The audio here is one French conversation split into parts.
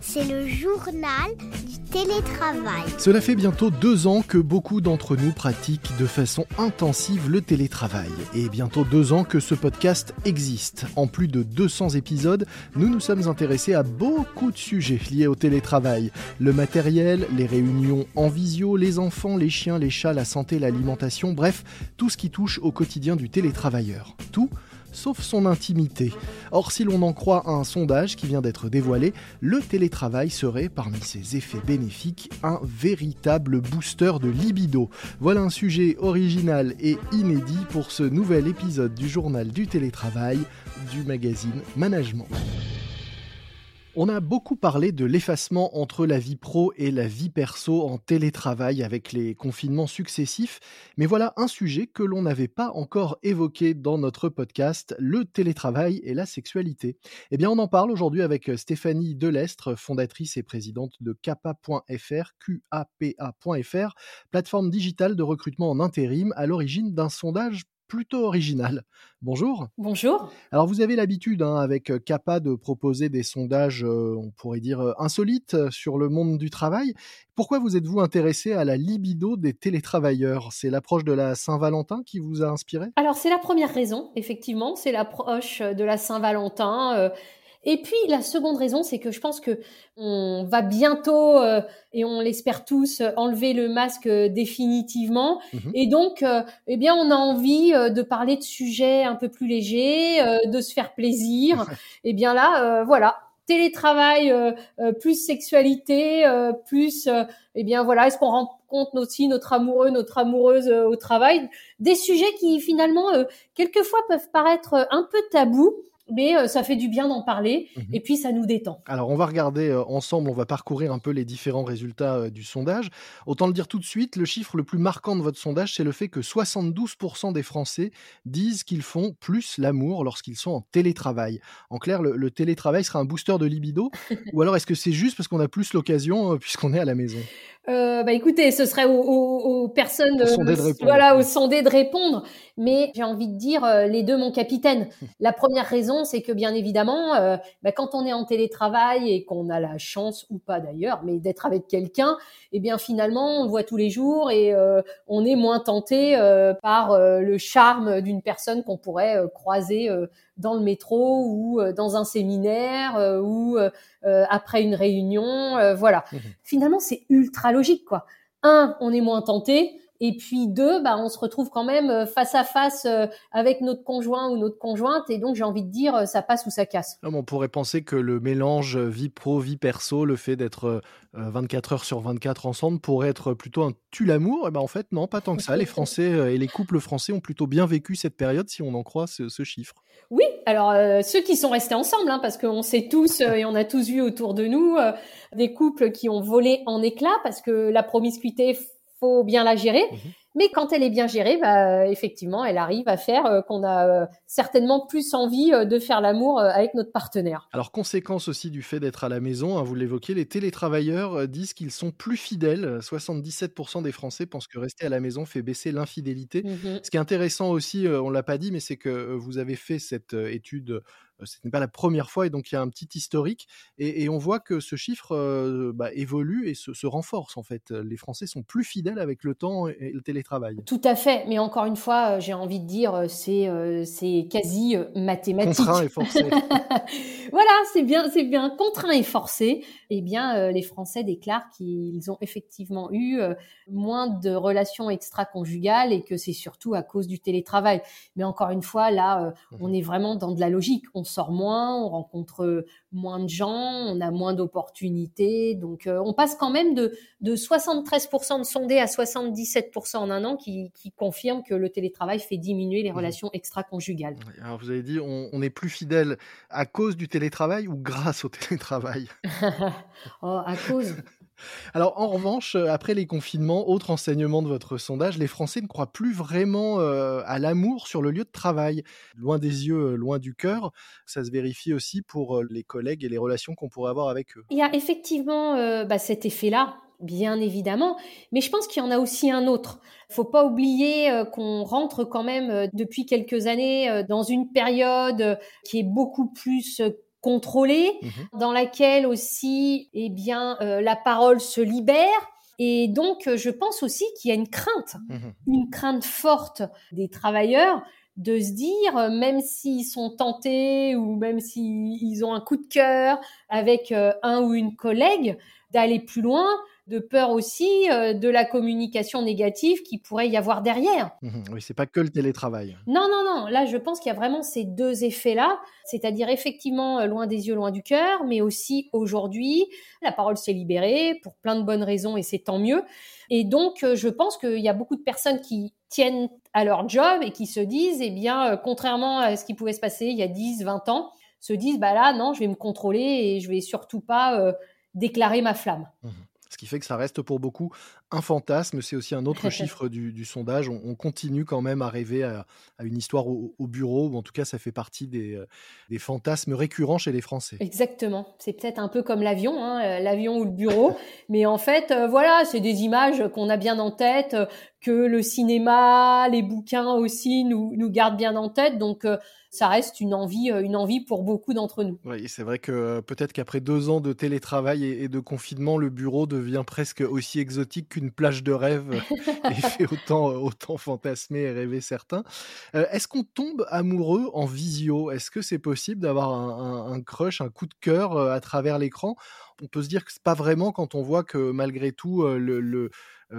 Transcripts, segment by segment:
C'est le journal du télétravail. Cela fait bientôt deux ans que beaucoup d'entre nous pratiquent de façon intensive le télétravail. Et bientôt deux ans que ce podcast existe. En plus de 200 épisodes, nous nous sommes intéressés à beaucoup de sujets liés au télétravail. Le matériel, les réunions en visio, les enfants, les chiens, les chats, la santé, l'alimentation, bref, tout ce qui touche au quotidien du télétravailleur. Tout sauf son intimité. Or, si l'on en croit à un sondage qui vient d'être dévoilé, le télétravail serait, parmi ses effets bénéfiques, un véritable booster de libido. Voilà un sujet original et inédit pour ce nouvel épisode du journal du télétravail du magazine Management. On a beaucoup parlé de l'effacement entre la vie pro et la vie perso en télétravail avec les confinements successifs, mais voilà un sujet que l'on n'avait pas encore évoqué dans notre podcast, le télétravail et la sexualité. Eh bien, on en parle aujourd'hui avec Stéphanie Delestre, fondatrice et présidente de Kappa.fr, QAPA.fr, plateforme digitale de recrutement en intérim à l'origine d'un sondage plutôt original. Bonjour. Bonjour. Alors vous avez l'habitude hein, avec CAPA de proposer des sondages, euh, on pourrait dire, euh, insolites euh, sur le monde du travail. Pourquoi vous êtes-vous intéressé à la libido des télétravailleurs? C'est l'approche de la Saint-Valentin qui vous a inspiré? Alors c'est la première raison, effectivement, c'est l'approche de la Saint-Valentin. Et puis la seconde raison, c'est que je pense que on va bientôt euh, et on l'espère tous enlever le masque euh, définitivement. Mhm. Et donc, euh, eh bien, on a envie de parler de sujets un peu plus légers, de se faire plaisir. et eh bien là, voilà, télétravail plus sexualité plus eh bien voilà est-ce qu'on rencontre aussi notre amoureux notre amoureuse au travail? Des sujets qui finalement quelquefois peuvent paraître un peu tabous mais euh, ça fait du bien d'en parler mmh et puis ça nous détend. Alors on va regarder euh, ensemble, on va parcourir un peu les différents résultats euh, du sondage. Autant le dire tout de suite, le chiffre le plus marquant de votre sondage, c'est le fait que 72% des Français disent qu'ils font plus l'amour lorsqu'ils sont en télétravail. En clair, le, télétravail sera un booster de libido ou alors est-ce que c'est juste parce qu'on a plus l'occasion puisqu'on est à la maison? Euh, bah écoutez, ce serait aux, aux, aux personnes, voilà, aux sondés de répondre. Mais j'ai envie de dire euh, les deux, mon capitaine. La première raison, c'est que bien évidemment, euh, bah, quand on est en télétravail et qu'on a la chance ou pas d'ailleurs, mais d'être avec quelqu'un, eh bien finalement, on le voit tous les jours et euh, on est moins tenté par le charme d'une personne qu'on pourrait croiser dans le métro ou dans un séminaire ou après une réunion. voilà. Mmh finalement, c'est ultra logique, quoi. Un, on est moins tenté. Et puis deux, bah, on se retrouve quand même euh, face à face euh, avec notre conjoint ou notre conjointe. Et donc, j'ai envie de dire, euh, ça passe ou ça casse. on pourrait penser que le mélange vie pro, vie perso, le fait d'être 24 heures sur 24 ensemble pourrait être plutôt un tue l'amour. Et eh ben en fait, non, pas tant que ça. Les Français et les couples français ont plutôt bien vécu cette période, si on en croit ce, chiffre. Oui, alors ceux qui sont restés ensemble, hein, parce qu'on sait tous et on a tous vu autour de nous des couples qui ont volé en éclats parce que la promiscuité faut bien la gérer. Mhm. Mais quand elle est bien gérée, bah, effectivement, elle arrive à faire euh, qu'on a euh, certainement plus envie euh, de faire l'amour avec notre partenaire. Alors, conséquence aussi du fait d'être à la maison, hein, vous l'évoquez, les télétravailleurs disent qu'ils sont plus fidèles. 77% des Français pensent que rester à la maison fait baisser l'infidélité. Mhm. Ce qui est intéressant aussi, on l'a pas dit, mais c'est que vous avez fait cette étude ce n'est pas la première fois et donc il y a un petit historique et, on voit que ce chiffre bah, évolue et se, renforce en fait. Les Français sont plus fidèles avec le temps et le télétravail. Tout à fait, mais encore une fois, j'ai envie de dire, c'est c'est quasi mathématique. Contraint et forcé. voilà, c'est bien, c'est bien contraint et forcé. Eh bien, les Français déclarent qu'ils ont effectivement eu moins de relations extra-conjugales et que c'est surtout à cause du télétravail. Mais encore une fois, là, mmh on est vraiment dans de la logique. On sort moins, on rencontre moins de gens, on a moins d'opportunités. Donc, euh, on passe quand même de, de 73% de sondés à 77% en un an qui, qui confirme que le télétravail fait diminuer les mmh. relations extra-conjugales. Alors, vous avez dit, on, on, est plus fidèle à cause du télétravail ou grâce au télétravail? Oh, À cause. Alors, en revanche, euh, après les confinements, autre enseignement de votre sondage, les Français ne croient plus vraiment euh, à l'amour sur le lieu de travail. Loin des yeux, euh, loin du cœur. Ça se vérifie aussi pour les collègues et les relations qu'on pourrait avoir avec eux. Il y a effectivement bah, cet effet-là, bien évidemment, mais je pense qu'il y en a aussi un autre. Faut pas oublier qu'on rentre quand même depuis quelques années dans une période qui est beaucoup plus contrôlée, mmh dans laquelle aussi, eh bien, euh, la parole se libère. Et donc, je pense aussi qu'il y a une crainte, mmh une crainte forte des travailleurs de se dire, même s'ils sont tentés ou même s'ils ont un coup de cœur avec euh, un ou une collègue, d'aller plus loin, de peur aussi euh, de la communication négative qui pourrait y avoir derrière. Mmh oui, c'est pas que le télétravail. Non, non, non. Là, je pense qu'il y a vraiment ces deux effets-là, c'est-à-dire effectivement euh, loin des yeux, loin du cœur, mais aussi aujourd'hui, la parole s'est libérée pour plein de bonnes raisons et c'est tant mieux. Et donc, euh, je pense qu'il y a beaucoup de personnes qui tiennent à leur job et qui se disent, eh bien, contrairement à ce qui pouvait se passer il y a 10, 20 ans, se disent, bah là, non, je vais me contrôler et je vais surtout pas déclarer ma flamme. Mmh ce qui fait que ça reste pour beaucoup un fantasme. C'est aussi un autre chiffre du, sondage. On, continue quand même à rêver à, une histoire au, bureau, ou en tout cas, ça fait partie des, euh, des fantasmes récurrents chez les Français. Exactement. C'est peut-être un peu comme l'avion, hein, euh, l'avion ou le bureau. Mais en fait, euh, voilà, c'est des images qu'on a bien en tête, que le cinéma, les bouquins aussi nous, nous gardent bien en tête. Donc, ça reste une envie, une envie pour beaucoup d'entre nous. Oui, c'est vrai que peut-être qu'après deux ans de télétravail et, de confinement, le bureau devient presque aussi exotique qu'une plage de rêve et fait autant, euh, autant fantasmer et rêver certains. Est-ce qu'on tombe amoureux en visio? Est-ce que c'est possible d'avoir un, crush, un coup de cœur à travers l'écran? On peut se dire que c'est pas vraiment quand on voit que malgré tout, le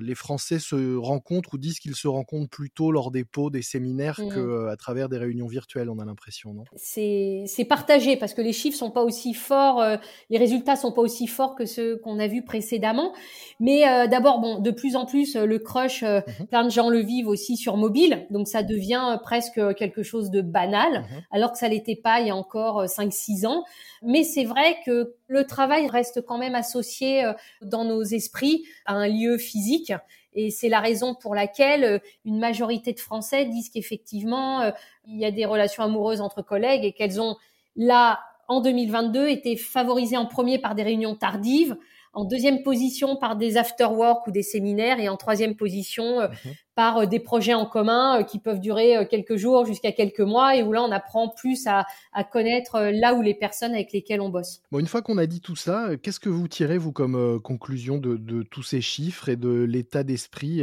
les Français se rencontrent ou disent qu'ils se rencontrent plutôt lors des pots, des séminaires mmh. que à travers des réunions virtuelles, on a l'impression, non? C'est partagé parce que les chiffres sont pas aussi forts, euh, les résultats sont pas aussi forts que ceux qu'on a vus précédemment. Mais d'abord, bon, de plus en plus, le crush, mmh plein de gens le vivent aussi sur mobile, donc ça devient presque quelque chose de banal, mmh alors que ça l'était pas il y a encore 5-6 ans. Mais c'est vrai que le travail reste quand même associé euh, dans nos esprits à un lieu physique. Et c'est la raison pour laquelle euh, une majorité de Français disent qu'effectivement, euh, il y a des relations amoureuses entre collègues et qu'elles ont là, en 2022, été favorisées en premier par des réunions tardives, en deuxième position par des after-work ou des séminaires et en troisième position euh, mhm. par euh, des projets en commun euh, qui peuvent durer quelques jours jusqu'à quelques mois et où là on apprend plus à, connaître là où les personnes avec lesquelles on bosse. Bon, une fois qu'on a dit tout ça, qu'est-ce que vous tirez vous comme conclusion de, tous ces chiffres et de l'état d'esprit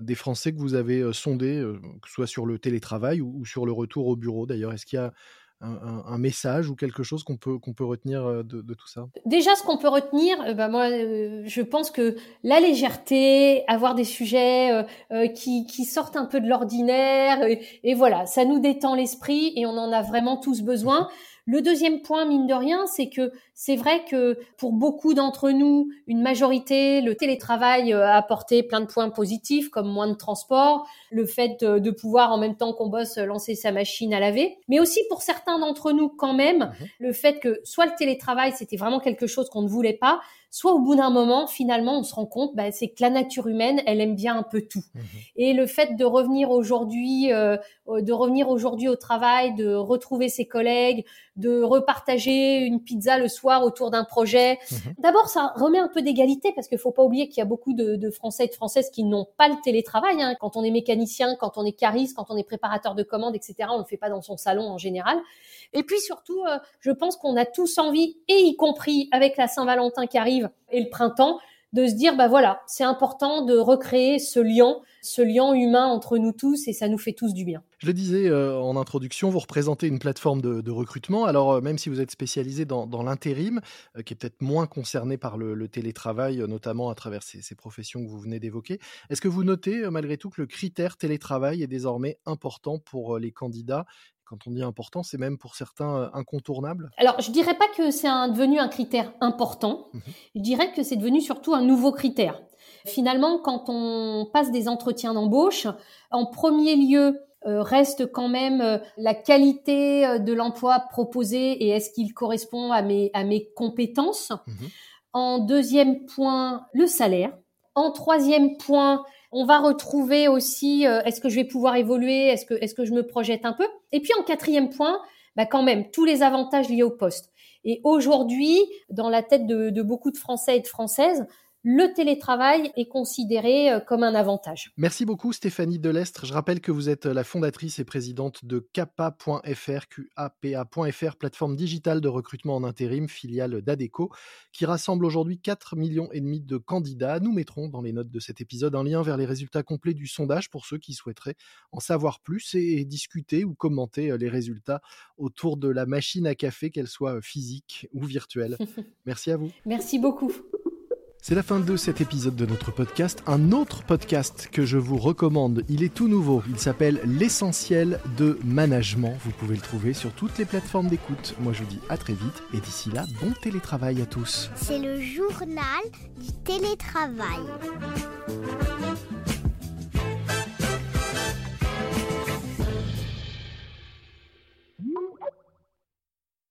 des Français que vous avez sondés, que ce soit sur le télétravail ou, ou sur le retour au bureau d'ailleurs? Est-ce qu'il y a un, message ou quelque chose qu'on peut, qu'on peut retenir euh, de, tout ça? Déjà, ce qu'on peut retenir, euh, bah moi, euh, je pense que la légèreté, avoir des sujets qui, qui, sortent un peu de l'ordinaire, et, voilà, ça nous détend l'esprit et on en a vraiment tous besoin. Le deuxième point, mine de rien, c'est que c'est vrai que pour beaucoup d'entre nous, une majorité, le télétravail euh, a apporté plein de points positifs, comme moins de transport, le fait de, pouvoir en même temps qu'on bosse lancer sa machine à laver, mais aussi pour certains d'entre nous quand même, mhm. le fait que soit le télétravail, c'était vraiment quelque chose qu'on ne voulait pas, soit au bout d'un moment, finalement, on se rend compte, bah, c'est que la nature humaine, elle aime bien un peu tout. Mhm. Et le fait de revenir aujourd'hui, euh, de revenir aujourd'hui au travail, de retrouver ses collègues, de repartager une pizza le soir autour d'un projet. Mhm. D'abord, ça remet un peu d'égalité parce qu'il faut pas oublier qu'il y a beaucoup de, Français et de Françaises qui n'ont pas le télétravail. Hein. Quand on est mécanicien, quand on est cariste, quand on est préparateur de commandes, etc., on le fait pas dans son salon en général. Et puis surtout, euh, je pense qu'on a tous envie, et y compris avec la Saint-Valentin qui arrive et le printemps, de se dire bah voilà, c'est important de recréer ce lien, ce lien humain entre nous tous et ça nous fait tous du bien. Je le disais euh, en introduction, vous représentez une plateforme de, recrutement. Alors euh, même si vous êtes spécialisé dans, l'intérim, qui est peut-être moins concerné par le, télétravail, notamment à travers ces professions que vous venez d'évoquer, est-ce que vous notez malgré tout que le critère télétravail est désormais important pour les candidats quand on dit important, c'est même pour certains euh, incontournable Alors, je dirais pas que c'est devenu un critère important. Mmh je dirais que c'est devenu surtout un nouveau critère. Finalement, quand on passe des entretiens d'embauche, en premier lieu, euh, reste quand même euh, la qualité de l'emploi proposé et est-ce qu'il correspond à mes, à mes compétences. Mmh en deuxième point, le salaire. En troisième point, on va retrouver aussi euh, est-ce que je vais pouvoir évoluer, est-ce que est-ce que je me projette un peu? Et puis en quatrième point, bah quand même tous les avantages liés au poste. Et aujourd'hui, dans la tête de, beaucoup de Français et de Françaises, le télétravail est considéré euh, comme un avantage. Merci beaucoup Stéphanie Delestre. Je rappelle que vous êtes la fondatrice et présidente de Capa.fr, QAPA.fr, plateforme digitale de recrutement en intérim, filiale d'Adeco, qui rassemble aujourd'hui 4 millions et demi de candidats. Nous mettrons dans les notes de cet épisode un lien vers les résultats complets du sondage pour ceux qui souhaiteraient en savoir plus et discuter ou commenter euh, les résultats autour de la machine à café, qu'elle soit physique ou virtuelle. Merci à vous. Merci beaucoup. C'est la fin de cet épisode de notre podcast. Un autre podcast que je vous recommande, il est tout nouveau. Il s'appelle L'essentiel de management. Vous pouvez le trouver sur toutes les plateformes d'écoute. Moi je vous dis à très vite et d'ici là, bon télétravail à tous. C'est le journal du télétravail.